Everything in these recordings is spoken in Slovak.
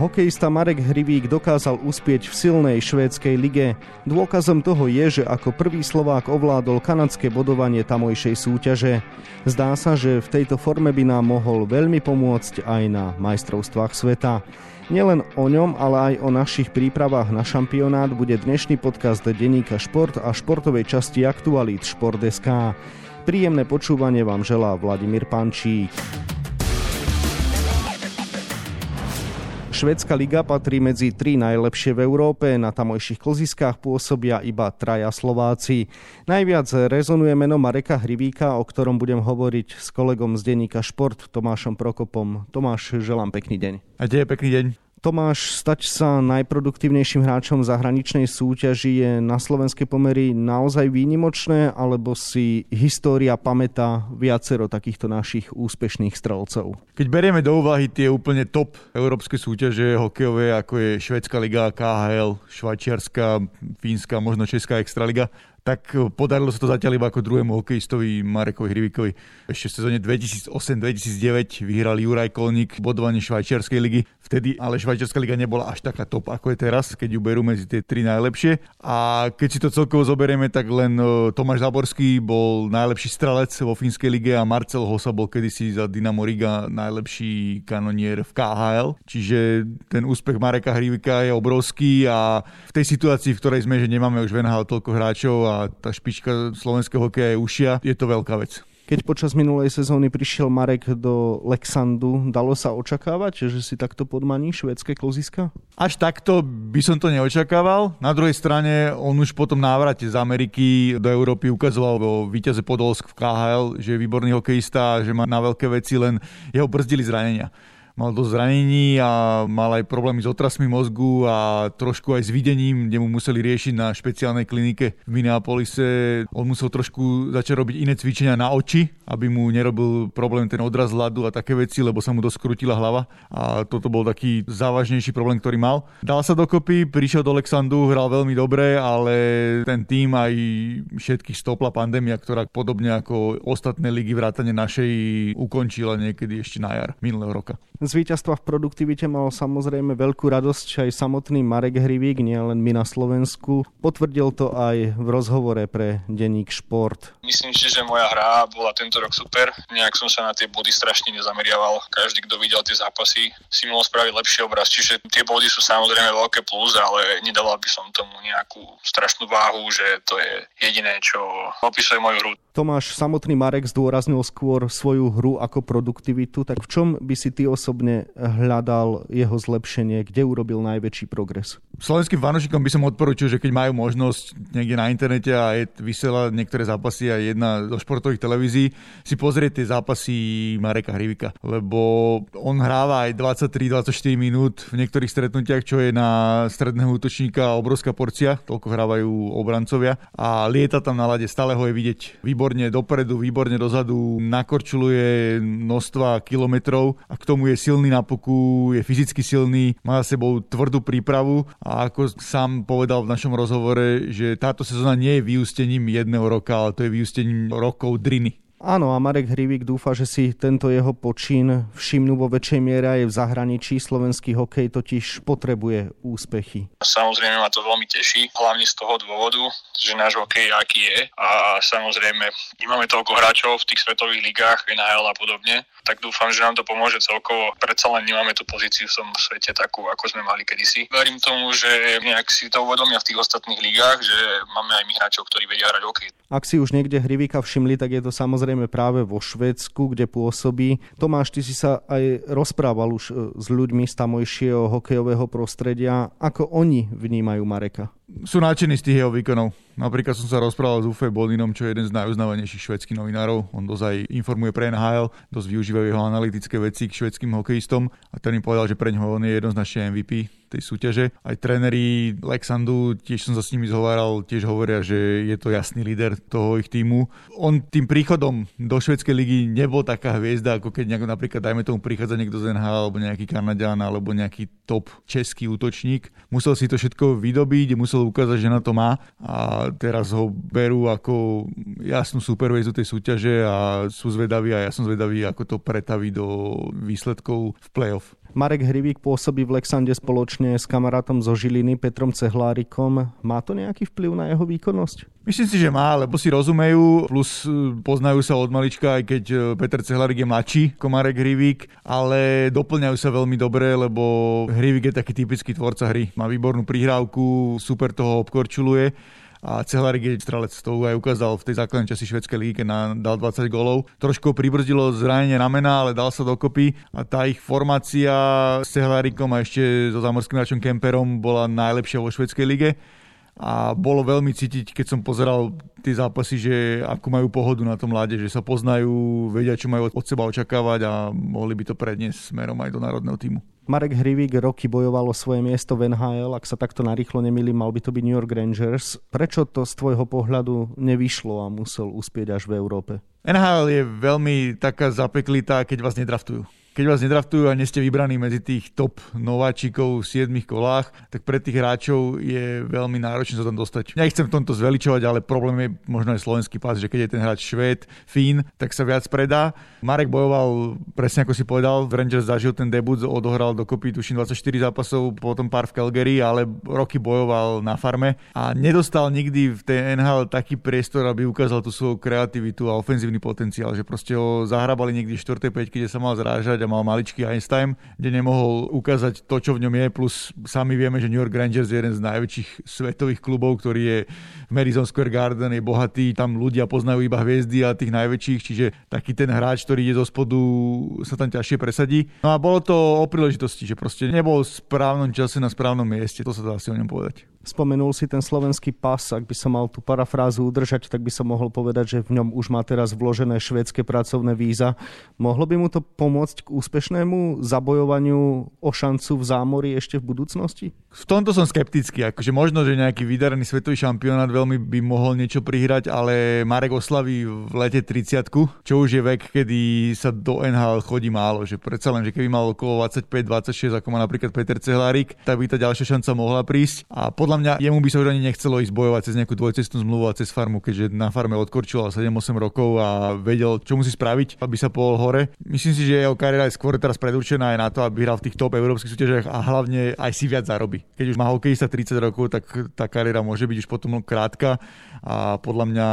Hokejista Marek Hrivík dokázal uspieť v silnej švédskej lige. Dôkazom toho je, že ako prvý Slovák ovládol kanadské bodovanie tamojšej súťaže. Zdá sa, že v tejto forme by nám mohol veľmi pomôcť aj na majstrovstvách sveta. Nielen o ňom, ale aj o našich prípravách na šampionát bude dnešný podcast Deníka Šport a športovej časti Aktualít Šport.sk. Príjemné počúvanie vám želá Vladimír Pančík. Švedská liga patrí medzi tri najlepšie v Európe. Na tamojších kloziskách pôsobia iba traja Slováci. Najviac rezonuje meno Mareka Hrivíka, o ktorom budem hovoriť s kolegom z denníka Šport Tomášom Prokopom. Tomáš, želám pekný deň. A je pekný deň. Tomáš, stať sa najproduktívnejším hráčom zahraničnej súťaži je na slovenskej pomery naozaj výnimočné, alebo si história pamätá viacero takýchto našich úspešných strelcov? Keď berieme do úvahy tie úplne top európske súťaže hokejové, ako je Švedská liga, KHL, Švajčiarska, Fínska, možno Česká extraliga, tak eh, podarilo sa to zatiaľ iba ako druhému hokejistovi Marekovi Hrivikovi. Ešte v sezóne 2008-2009 vyhral Juraj Kolník bodovanie Švajčiarskej ligy. Vtedy ale Švajčiarska liga nebola až taká top, ako je teraz, keď ju berú medzi tie tri najlepšie. A keď si to celkovo zoberieme, tak len eh, Tomáš Zaborský bol najlepší strelec vo Fínskej lige a Marcel Hosa bol kedysi za Dynamo Riga najlepší kanonier v KHL. Čiže ten úspech Mareka Hrivika je obrovský a v tej situácii, v ktorej sme, že nemáme už v NHL toľko hráčov a tá špička slovenského hokeja je ušia, je to veľká vec. Keď počas minulej sezóny prišiel Marek do Lexandu, dalo sa očakávať, že si takto podmaní švédske kloziska? Až takto by som to neočakával. Na druhej strane, on už potom návrate z Ameriky do Európy ukazoval vo víťaze Podolsk v KHL, že je výborný hokejista, že má na veľké veci, len jeho brzdili zranenia mal dosť zranení a mal aj problémy s otrasmi mozgu a trošku aj s videním, kde mu museli riešiť na špeciálnej klinike v Minneapolise. On musel trošku začať robiť iné cvičenia na oči, aby mu nerobil problém ten odraz ľadu a také veci, lebo sa mu dosť krutila hlava a toto bol taký závažnejší problém, ktorý mal. Dal sa dokopy, prišiel do Alexandu, hral veľmi dobre, ale ten tým aj všetkých stopla pandémia, ktorá podobne ako ostatné ligy vrátane našej ukončila niekedy ešte na jar minulého roka. Z víťazstva v produktivite mal samozrejme veľkú radosť aj samotný Marek Hrivík, nie len my na Slovensku. Potvrdil to aj v rozhovore pre denník Šport. Myslím si, že moja hra bola tento rok super. Nejak som sa na tie body strašne nezameriaval. Každý, kto videl tie zápasy, si mohol spraviť lepší obraz. Čiže tie body sú samozrejme veľké plus, ale nedával by som tomu nejakú strašnú váhu, že to je jediné, čo opisuje moju hru. Tomáš, samotný Marek zdôraznil skôr svoju hru ako produktivitu, tak v čom by si ty osobne hľadal jeho zlepšenie, kde urobil najväčší progres? Slovenským fanúšikom by som odporučil, že keď majú možnosť niekde na internete a je vysielať niektoré zápasy a jedna zo športových televízií, si pozrieť tie zápasy Mareka Hrivika, lebo on hráva aj 23-24 minút v niektorých stretnutiach, čo je na stredného útočníka obrovská porcia, toľko hrávajú obrancovia. A lieta tam na lade, stále ho je vidieť. Výborne dopredu, výborne dozadu, nakorčuluje množstva kilometrov a k tomu je silný na puku, je fyzicky silný, má za sebou tvrdú prípravu ako sám povedal v našom rozhovore, že táto sezóna nie je vyústením jedného roka, ale to je vyústením rokov driny. Áno, a Marek Hrivík dúfa, že si tento jeho počín všimnú vo väčšej miere aj v zahraničí. Slovenský hokej totiž potrebuje úspechy. Samozrejme ma to veľmi teší, hlavne z toho dôvodu, že náš hokej aký je a samozrejme nemáme toľko hráčov v tých svetových ligách, NHL a podobne, tak dúfam, že nám to pomôže celkovo. Predsa len nemáme tú pozíciu v tom svete takú, ako sme mali kedysi. Verím tomu, že nejak si to uvedomia v tých ostatných ligách, že máme aj my hráčov, ktorí vedia hrať hokej. Ak si už niekde Hrivíka všimli, tak je to samozrejme samozrejme práve vo Švédsku, kde pôsobí. Tomáš, ty si sa aj rozprával už e, s ľuďmi z tamojšieho hokejového prostredia. Ako oni vnímajú Mareka? Sú nadšení z tých jeho výkonov. Napríklad som sa rozprával s Ufe Bolinom, čo je jeden z najuznávanejších švedských novinárov. On dosť aj informuje pre NHL, dosť využívajú jeho analytické veci k švedským hokejistom a ten mi povedal, že pre ňoho on je jednoznačne MVP tej súťaže. Aj tréneri Lexandu, tiež som sa s nimi zhováral, tiež hovoria, že je to jasný líder toho ich týmu. On tým príchodom do švedskej ligy nebol taká hviezda, ako keď nejak, napríklad, dajme tomu, prichádza niekto z NHL, alebo nejaký Kanadian, alebo nejaký top český útočník. Musel si to všetko vydobiť, musel ukázať, že na to má a teraz ho berú ako jasnú supervizu tej súťaže a sú zvedaví a ja som zvedavý, ako to pretaví do výsledkov v playoff. Marek Hrivík pôsobí v Lexande spoločne s kamarátom zo Žiliny Petrom Cehlárikom. Má to nejaký vplyv na jeho výkonnosť? Myslím si, že má, lebo si rozumejú, plus e, poznajú sa od malička, aj keď e, Peter Cehlárik je mladší ako Marek Hrivík, ale doplňajú sa veľmi dobre, lebo Hrivík je taký typický tvorca hry. Má výbornú prihrávku, super toho obkorčuluje a Cehlarik je strelec, to aj ukázal v tej základnej časti švedskej lígy, keď dal 20 golov. Trošku pribrzdilo zranenie ramena, ale dal sa dokopy a tá ich formácia s Cehlarikom a ešte so zamorským hráčom Kemperom bola najlepšia vo švedskej lige a bolo veľmi cítiť, keď som pozeral tie zápasy, že ako majú pohodu na tom mláde, že sa poznajú, vedia, čo majú od seba očakávať a mohli by to predniesť smerom aj do národného týmu. Marek Hrivík roky bojoval o svoje miesto v NHL, ak sa takto narýchlo nemýlim, mal by to byť New York Rangers. Prečo to z tvojho pohľadu nevyšlo a musel uspieť až v Európe? NHL je veľmi taká zapeklitá, keď vás nedraftujú keď vás nedraftujú a nie ste vybraní medzi tých top nováčikov v 7 kolách, tak pre tých hráčov je veľmi náročné sa tam dostať. Nechcem v tomto zveličovať, ale problém je možno aj slovenský pás, že keď je ten hráč Švéd, Fín, tak sa viac predá. Marek bojoval, presne ako si povedal, v Rangers zažil ten debut, odohral dokopy tuším 24 zápasov, potom pár v Calgary, ale roky bojoval na farme a nedostal nikdy v tej NHL taký priestor, aby ukázal tú svoju kreativitu a ofenzívny potenciál, že proste ho zahrabali niekde v 4. 5, kde sa mal zrážať a mal maličký Einstein, kde nemohol ukázať to, čo v ňom je, plus sami vieme, že New York Rangers je jeden z najväčších svetových klubov, ktorý je v Madison Square Garden, je bohatý, tam ľudia poznajú iba hviezdy a tých najväčších, čiže taký ten hráč, ktorý ide zo spodu, sa tam ťažšie presadí. No a bolo to o príležitosti, že proste nebol v správnom čase na správnom mieste, to sa dá asi o ňom povedať. Spomenul si ten slovenský pas, ak by som mal tú parafrázu udržať, tak by som mohol povedať, že v ňom už má teraz vložené švédske pracovné víza. Mohlo by mu to pomôcť k úspešnému zabojovaniu o šancu v zámori ešte v budúcnosti? V tomto som skeptický, akože možno, že nejaký vydarený svetový šampionát veľmi by mohol niečo prihrať, ale Marek oslaví v lete 30 čo už je vek, kedy sa do NHL chodí málo, že predsa len, že keby mal okolo 25-26, ako má napríklad Peter Cehlárik, tak by tá ďalšia šanca mohla prísť a pod podľa mňa jemu by sa už ani nechcelo ísť bojovať cez nejakú dvojcestnú zmluvu a cez farmu, keďže na farme odkorčoval 7-8 rokov a vedel, čo musí spraviť, aby sa pohol hore. Myslím si, že jeho kariéra je skôr teraz predurčená aj na to, aby hral v tých top európskych súťažiach a hlavne aj si viac zarobí. Keď už má hokejista 30 rokov, tak tá kariéra môže byť už potom krátka a podľa mňa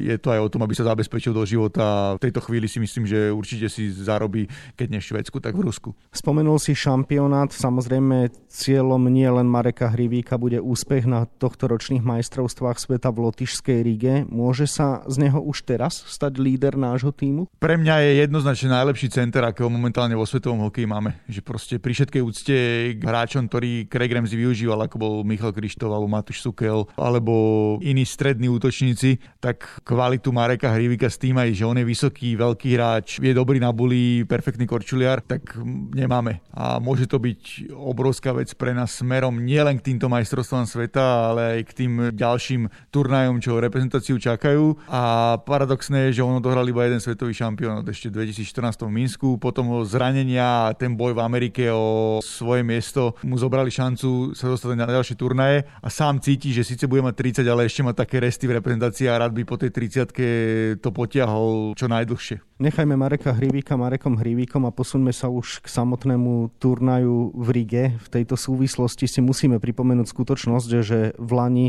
je to aj o tom, aby sa zabezpečil do života. V tejto chvíli si myslím, že určite si zarobí, keď nie v Švedsku, tak v Rusku. Spomenul si šampionát, samozrejme cieľom nie len Mareka Hrivíka bude úspech na tohto ročných majstrovstvách sveta v Lotyšskej Ríge. Môže sa z neho už teraz stať líder nášho týmu? Pre mňa je jednoznačne najlepší center, akého momentálne vo svetovom hokeji máme. Že proste pri všetkej úcte k hráčom, ktorý Craig Ramsey využíval, ako bol Michal Krištov alebo Matúš Sukel, alebo iní strední útočníci, tak kvalitu Mareka Hrivika s tým aj, že on je vysoký, veľký hráč, je dobrý na bulí, perfektný korčuliar, tak nemáme. A môže to byť obrovská vec pre nás smerom nielen k týmto majstrovstvám sveta, ale aj k tým ďalším turnajom, čo reprezentáciu čakajú. A paradoxné je, že on odohral iba jeden svetový šampión ešte v 2014 v Minsku, potom ho zranenia a ten boj v Amerike o svoje miesto mu zobrali šancu sa dostať na ďalšie turnaje a sám cíti, že síce bude mať 30, ale ešte má také resty v reprezentácii a rád by po tej 30 to potiahol čo najdlhšie. Nechajme Mareka Hrivíka Marekom Hrivíkom a posuňme sa už k samotnému turnaju v Rige. V tejto súvislosti si musíme pripomenúť skutočnosť, že v Lani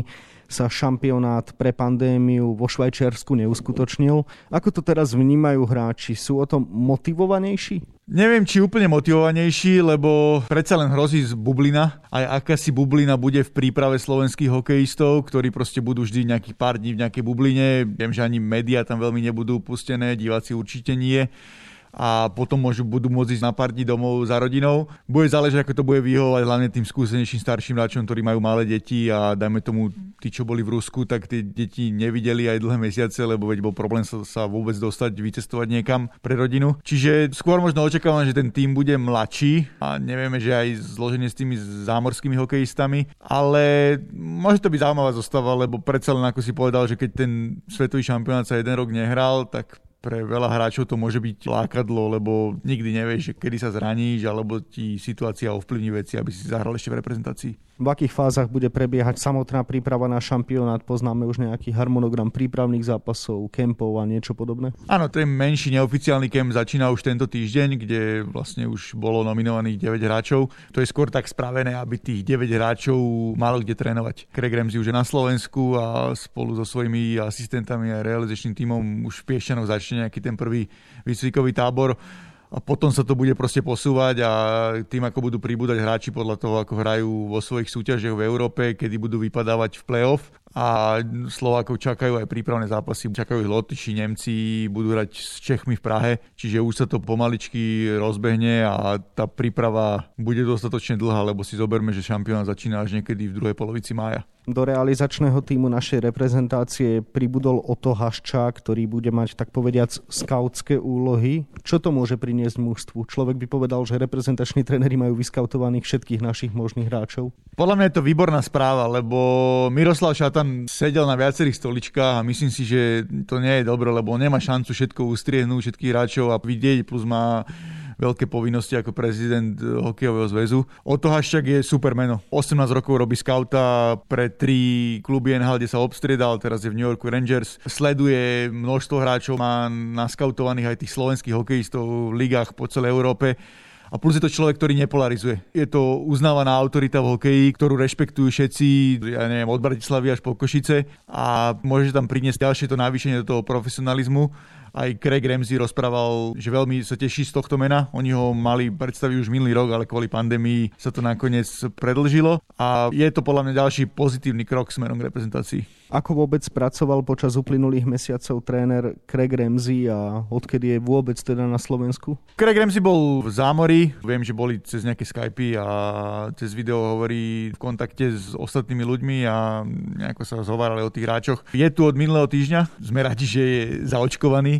sa šampionát pre pandémiu vo Švajčiarsku neuskutočnil. Ako to teraz vnímajú hráči? Sú o tom motivovanejší? Neviem, či úplne motivovanejší, lebo predsa len hrozí z bublina. Aj akási bublina bude v príprave slovenských hokejistov, ktorí proste budú vždy nejaký pár dní v nejakej bubline. Viem, že ani médiá tam veľmi nebudú pustené, diváci určite nie a potom môžu, budú môcť ísť na pár dní domov za rodinou. Bude záležať, ako to bude vyhovať hlavne tým skúsenejším starším hráčom, ktorí majú malé deti a dajme tomu, tí, čo boli v Rusku, tak tie deti nevideli aj dlhé mesiace, lebo veď bol problém sa, sa vôbec dostať, vycestovať niekam pre rodinu. Čiže skôr možno očakávam, že ten tým bude mladší a nevieme, že aj zloženie s tými zámorskými hokejistami, ale môže to byť zaujímavá zostava, lebo predsa len ako si povedal, že keď ten svetový šampionát sa jeden rok nehral, tak pre veľa hráčov to môže byť lákadlo, lebo nikdy nevieš, že kedy sa zraníš, alebo ti situácia ovplyvní veci, aby si zahral ešte v reprezentácii. V akých fázach bude prebiehať samotná príprava na šampionát? Poznáme už nejaký harmonogram prípravných zápasov, kempov a niečo podobné? Áno, ten menší neoficiálny kemp začína už tento týždeň, kde vlastne už bolo nominovaných 9 hráčov. To je skôr tak spravené, aby tých 9 hráčov malo kde trénovať. Craig Ramsey už je na Slovensku a spolu so svojimi asistentami a realizačným tímom už v Piešťanoch začne nejaký ten prvý výcvikový tábor a potom sa to bude proste posúvať a tým, ako budú pribúdať hráči podľa toho, ako hrajú vo svojich súťažiach v Európe, kedy budú vypadávať v play-off a Slovákov čakajú aj prípravné zápasy, čakajú ich Lotyši, Nemci, budú hrať s Čechmi v Prahe, čiže už sa to pomaličky rozbehne a tá príprava bude dostatočne dlhá, lebo si zoberme, že šampionát začína až niekedy v druhej polovici mája. Do realizačného týmu našej reprezentácie pribudol Oto Haščák, ktorý bude mať tak povediac skautské úlohy. Čo to môže priniesť mužstvu? Človek by povedal, že reprezentační tréneri majú vyskautovaných všetkých našich možných hráčov. Podľa mňa je to výborná správa, lebo Miroslav Šatan sedel na viacerých stoličkách a myslím si, že to nie je dobre, lebo nemá šancu všetko ustriehnúť, všetkých hráčov a vidieť, plus má veľké povinnosti ako prezident eh, hokejového zväzu. Oto Haščák je super meno. 18 rokov robí skauta pre tri kluby NHL, kde sa obstriedal, teraz je v New Yorku Rangers. Sleduje množstvo hráčov, má naskautovaných aj tých slovenských hokejistov v ligách po celej Európe. A plus je to človek, ktorý nepolarizuje. Je to uznávaná autorita v hokeji, ktorú rešpektujú všetci, ja neviem, od Bratislavy až po Košice a môže tam priniesť ďalšie to navýšenie do toho profesionalizmu aj Craig Ramsey rozprával, že veľmi sa teší z tohto mena. Oni ho mali predstaviť už minulý rok, ale kvôli pandémii sa to nakoniec predlžilo. A je to podľa mňa ďalší pozitívny krok smerom k reprezentácii. Ako vôbec pracoval počas uplynulých mesiacov tréner Craig Ramsey a odkedy je vôbec teda na Slovensku? Craig Ramsey bol v zámori, viem, že boli cez nejaké Skypy a cez video hovorí v kontakte s ostatnými ľuďmi a nejako sa zhovárali o tých hráčoch. Je tu od minulého týždňa, sme radi, že je zaočkovaný,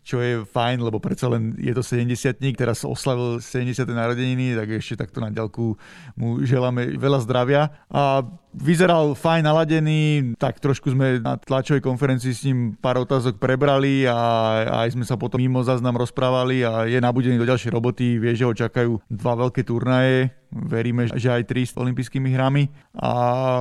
čo je fajn, lebo predsa len je to 70 teraz oslavil 70. narodeniny, tak ešte takto na ďalku mu želáme veľa zdravia. A vyzeral fajn naladený, tak trošku sme na tlačovej konferencii s ním pár otázok prebrali a aj sme sa potom mimo záznam rozprávali a je nabudený do ďalšej roboty, vie, že ho čakajú dva veľké turnaje, veríme, že aj tri s olympijskými hrami a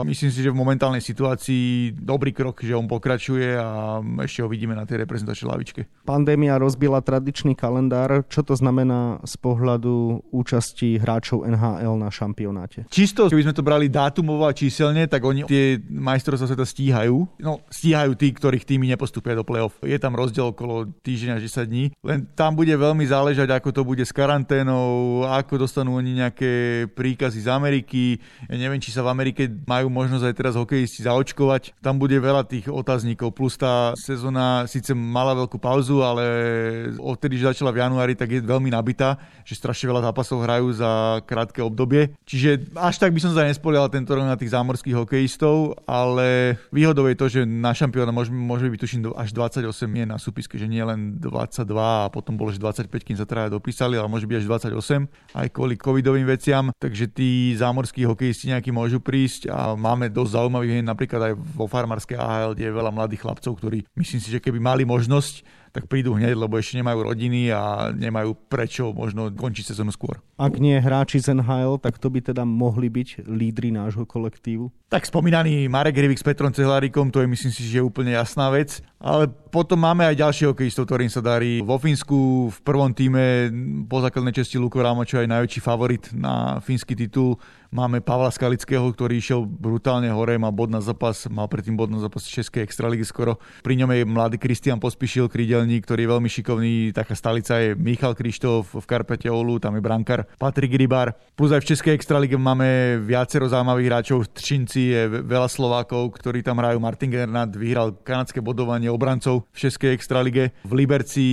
myslím si, že v momentálnej situácii dobrý krok, že on pokračuje a ešte ho vidíme na tej reprezentačnej lavičke. Pandémia rozbila tradičný kalendár. Čo to znamená z pohľadu účasti hráčov NHL na šampionáte? Čisto, keby sme to brali dátumovo a číselne, tak oni tie majstrovstvá sveta stíhajú. No, stíhajú tí, ktorých týmy nepostupia do play-off. Je tam rozdiel okolo týždňa až 10 dní. Len tam bude veľmi záležať, ako to bude s karanténou, ako dostanú oni nejaké príkazy z Ameriky. Ja neviem, či sa v Amerike majú možnosť aj teraz hokejisti zaočkovať. Tam bude veľa tých otáznikov. Plus tá sezóna síce mala veľkú pauzu, ale odtedy, že začala v januári, tak je veľmi nabitá, že strašne veľa zápasov hrajú za krátke obdobie. Čiže až tak by som sa nespolial tento rok na tých zámorských hokejistov, ale výhodou je to, že na šampióna môže, môže byť tuším až 28 je na súpiske, že nie len 22 a potom bolo, že 25, kým sa traja dopísali, ale môže byť až 28 aj kvôli covidovým veciam takže tí zámorskí hokejisti nejakí môžu prísť a máme dosť zaujímavých napríklad aj vo farmárskej AHL, kde je veľa mladých chlapcov, ktorí myslím si, že keby mali možnosť tak prídu hneď, lebo ešte nemajú rodiny a nemajú prečo možno končiť sezónu skôr. Ak nie hráči z NHL, tak to by teda mohli byť lídry nášho kolektívu? Tak spomínaný Marek Rivik s Petrom Cehlárikom, to je myslím si, že je úplne jasná vec. Ale potom máme aj ďalších hokejistov, ktorým sa darí. Vo Fínsku v prvom týme po základnej časti Luko Rámočo aj najväčší favorit na fínsky titul. Máme Pavla Skalického, ktorý išiel brutálne hore, má bod na zápas, mal predtým bod na zápas Českej extraligy skoro. Pri ňom je mladý Kristian Pospišil, krídelník, ktorý je veľmi šikovný. Taká stalica je Michal Krištof v Karpete Olu, tam je brankár Patrik Rybár. Plus aj v Českej extralige máme viacero zaujímavých hráčov. V Třinci je veľa Slovákov, ktorí tam hrajú. Martin Gernat vyhral kanadské bodovanie obrancov v Českej extralige. V Liberci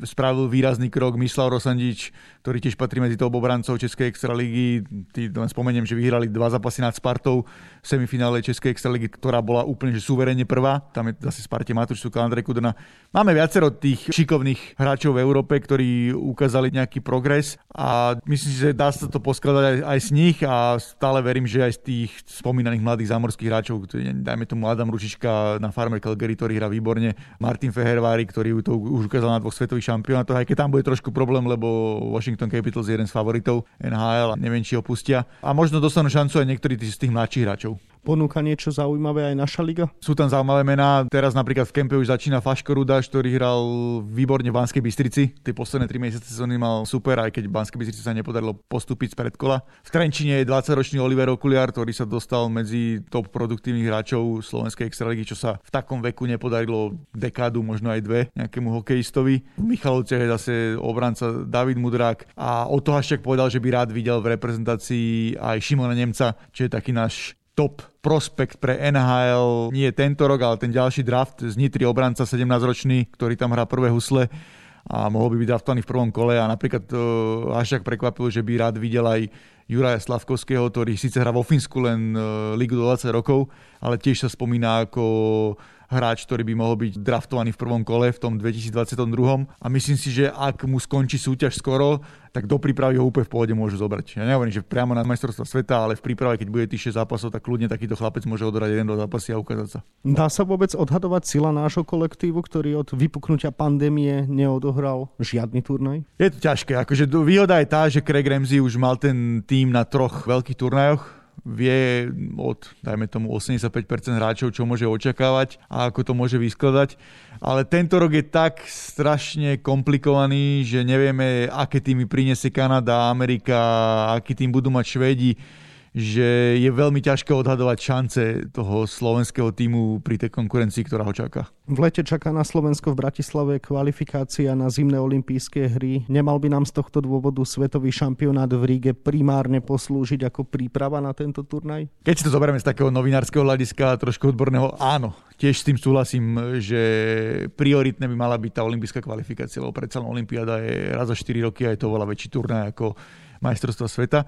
spravil výrazný krok Mislav Rosandič, ktorý tiež patrí medzi toho obrancov Českej extraligy. Tí len spomeniem, že vyhrali dva zápasy nad Spartou v semifinále Českej extraligy, ktorá bola úplne že suverene prvá. Tam je zase Sparte Matuš, Andrej Kudrna. Máme viacero tých šikovných hráčov v Európe, ktorí ukázali nejaký progres a myslím si, že dá sa to poskladať aj, aj z nich a stále verím, že aj z tých spomínaných mladých zámorských hráčov, dajme tomu Adam Ručička na farme Calgary, ktorý hrá výborne, Martin Fehervári, ktorý to už ukázal na dvoch svetových šampionátoch, aj keď tam bude trošku problém, lebo Washington Washington Capitals je jeden z favoritov NHL a neviem, či ho pustia. A možno dostanú šancu aj niektorí z tých mladších hráčov ponúka niečo zaujímavé aj naša liga? Sú tam zaujímavé mená. Teraz napríklad v kempe už začína Faško Rudaš, ktorý hral výborne v Banskej Bystrici. Tie posledné 3 mesiace sezóny mal super, aj keď Banskej Bystrici sa nepodarilo postúpiť z predkola. V Trenčine je 20-ročný Oliver Okuliar, ktorý sa dostal medzi top produktívnych hráčov slovenskej extraligy, čo sa v takom veku nepodarilo dekádu, možno aj dve, nejakému hokejistovi. V Michalovciach je zase obranca David Mudrák a Oto Haščák povedal, že by rád videl v reprezentácii aj Šimona Nemca, čo je taký náš top prospekt pre NHL nie tento rok, ale ten ďalší draft z Nitry obranca 17-ročný, ktorý tam hrá prvé husle a mohol by byť draftovaný v prvom kole. A napríklad uh, Hašak prekvapil, že by rád videl aj Juraja Slavkovského, ktorý síce hrá vo Fínsku len uh, ligu do 20 rokov, ale tiež sa spomína ako hráč, ktorý by mohol byť draftovaný v prvom kole v tom 2022. A myslím si, že ak mu skončí súťaž skoro, tak do prípravy ho úplne v pohode môžu zobrať. Ja nehovorím, že priamo na majstrovstva sveta, ale v príprave, keď bude tých 6 zápasov, tak kľudne takýto chlapec môže odohrať jeden do zápasy a ukázať sa. Dá sa vôbec odhadovať sila nášho kolektívu, ktorý od vypuknutia pandémie neodohral žiadny turnaj? Je to ťažké. Akože výhoda je tá, že Craig Ramsey už mal ten tým na troch veľkých turnajoch vie od, dajme tomu, 85% hráčov, čo môže očakávať a ako to môže vyskladať. Ale tento rok je tak strašne komplikovaný, že nevieme, aké týmy prinesie Kanada, Amerika, aký tým budú mať Švédi že je veľmi ťažké odhadovať šance toho slovenského týmu pri tej konkurencii, ktorá ho čaká. V lete čaká na Slovensko v Bratislave kvalifikácia na zimné olympijské hry. Nemal by nám z tohto dôvodu svetový šampionát v Ríge primárne poslúžiť ako príprava na tento turnaj? Keď si to zoberieme z takého novinárskeho hľadiska, trošku odborného, áno. Tiež s tým súhlasím, že prioritné by mala byť tá olympijská kvalifikácia, lebo predsa Olympiáda je raz za 4 roky a je to veľa väčší turnaj ako majstrovstva sveta.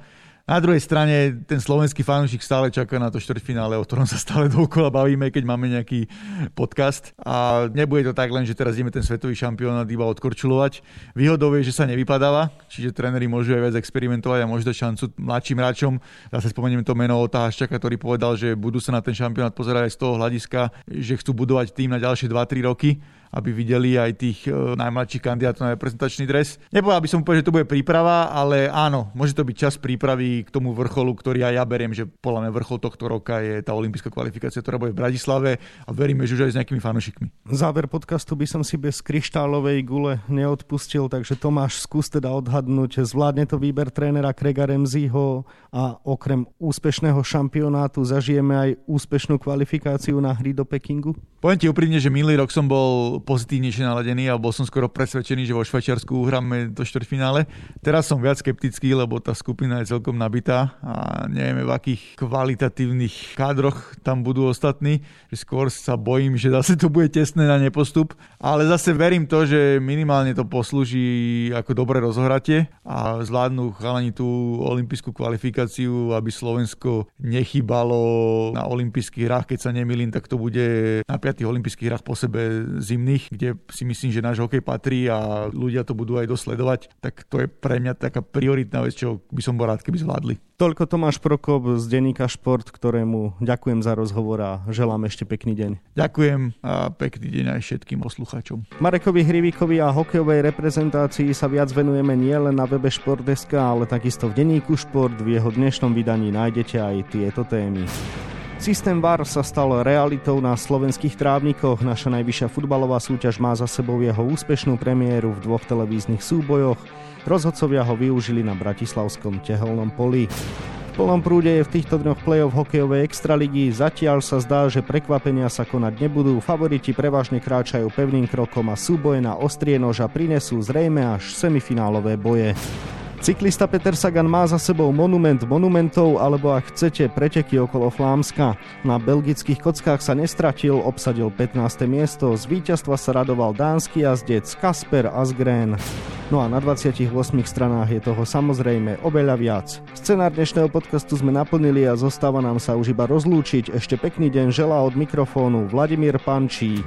Na druhej strane ten slovenský fanúšik stále čaká na to štvrťfinále, o ktorom sa stále dookola bavíme, keď máme nejaký podcast. A nebude to tak len, že teraz ideme ten svetový šampionát iba odkorčulovať. Výhodou je, že sa nevypadáva, čiže tréneri môžu aj viac experimentovať a dať šancu mladším hráčom. Zase spomeniem to meno Ota Haščaka, ktorý povedal, že budú sa na ten šampionát pozerať aj z toho hľadiska, že chcú budovať tým na ďalšie 2-3 roky aby videli aj tých e, najmladších kandidátov na reprezentačný dres. Nepovedal by som úplne, že to bude príprava, ale áno, môže to byť čas prípravy k tomu vrcholu, ktorý aj ja beriem, že podľa mňa vrchol tohto roka je tá olimpijská kvalifikácia, ktorá bude v Bratislave a veríme, že už aj s nejakými fanúšikmi. Záver podcastu by som si bez kryštálovej gule neodpustil, takže Tomáš, skús teda odhadnúť, zvládne to výber trénera Krega Remziho a okrem úspešného šampionátu zažijeme aj úspešnú kvalifikáciu na hry do Pekingu? Poviem ti úprimne, že minulý rok som bol pozitívnejšie naladený a bol som skoro presvedčený, že vo Švajčiarsku uhráme do štvrťfinále. Teraz som viac skeptický, lebo tá skupina je celkom nabitá a nevieme v akých kvalitatívnych kádroch tam budú ostatní. Skôr sa bojím, že zase to bude tesné na nepostup. Ale zase verím to, že minimálne to poslúži ako dobré rozhratie a zvládnu chalani tú olympijskú kvalifikáciu, aby Slovensko nechybalo na olympijských hrách. Keď sa nemýlim, tak to bude na tých olympijských hrách po sebe zimných, kde si myslím, že náš hokej patrí a ľudia to budú aj dosledovať, tak to je pre mňa taká prioritná vec, čo by som bol rád, keby zvládli. Toľko Tomáš Prokop z denníka Šport, ktorému ďakujem za rozhovor a želám ešte pekný deň. Ďakujem a pekný deň aj všetkým poslucháčom. Marekovi Hrivíkovi a hokejovej reprezentácii sa viac venujeme nielen na webe Šport.sk, ale takisto v denníku Šport. V jeho dnešnom vydaní nájdete aj tieto témy. Systém VAR sa stal realitou na slovenských trávnikoch. Naša najvyššia futbalová súťaž má za sebou jeho úspešnú premiéru v dvoch televíznych súbojoch. Rozhodcovia ho využili na bratislavskom tehelnom poli. Plnom prúde je v týchto dňoch play-off hokejovej extraligy. Zatiaľ sa zdá, že prekvapenia sa konať nebudú. Favoriti prevažne kráčajú pevným krokom a súboje na ostrie noža prinesú zrejme až semifinálové boje. Cyklista Peter Sagan má za sebou monument monumentov, alebo ak chcete, preteky okolo Flámska. Na belgických kockách sa nestratil, obsadil 15. miesto, z víťazstva sa radoval dánsky jazdec Kasper Asgren. No a na 28 stranách je toho samozrejme oveľa viac. Scenár dnešného podcastu sme naplnili a zostáva nám sa už iba rozlúčiť. Ešte pekný deň želá od mikrofónu Vladimír Pančík.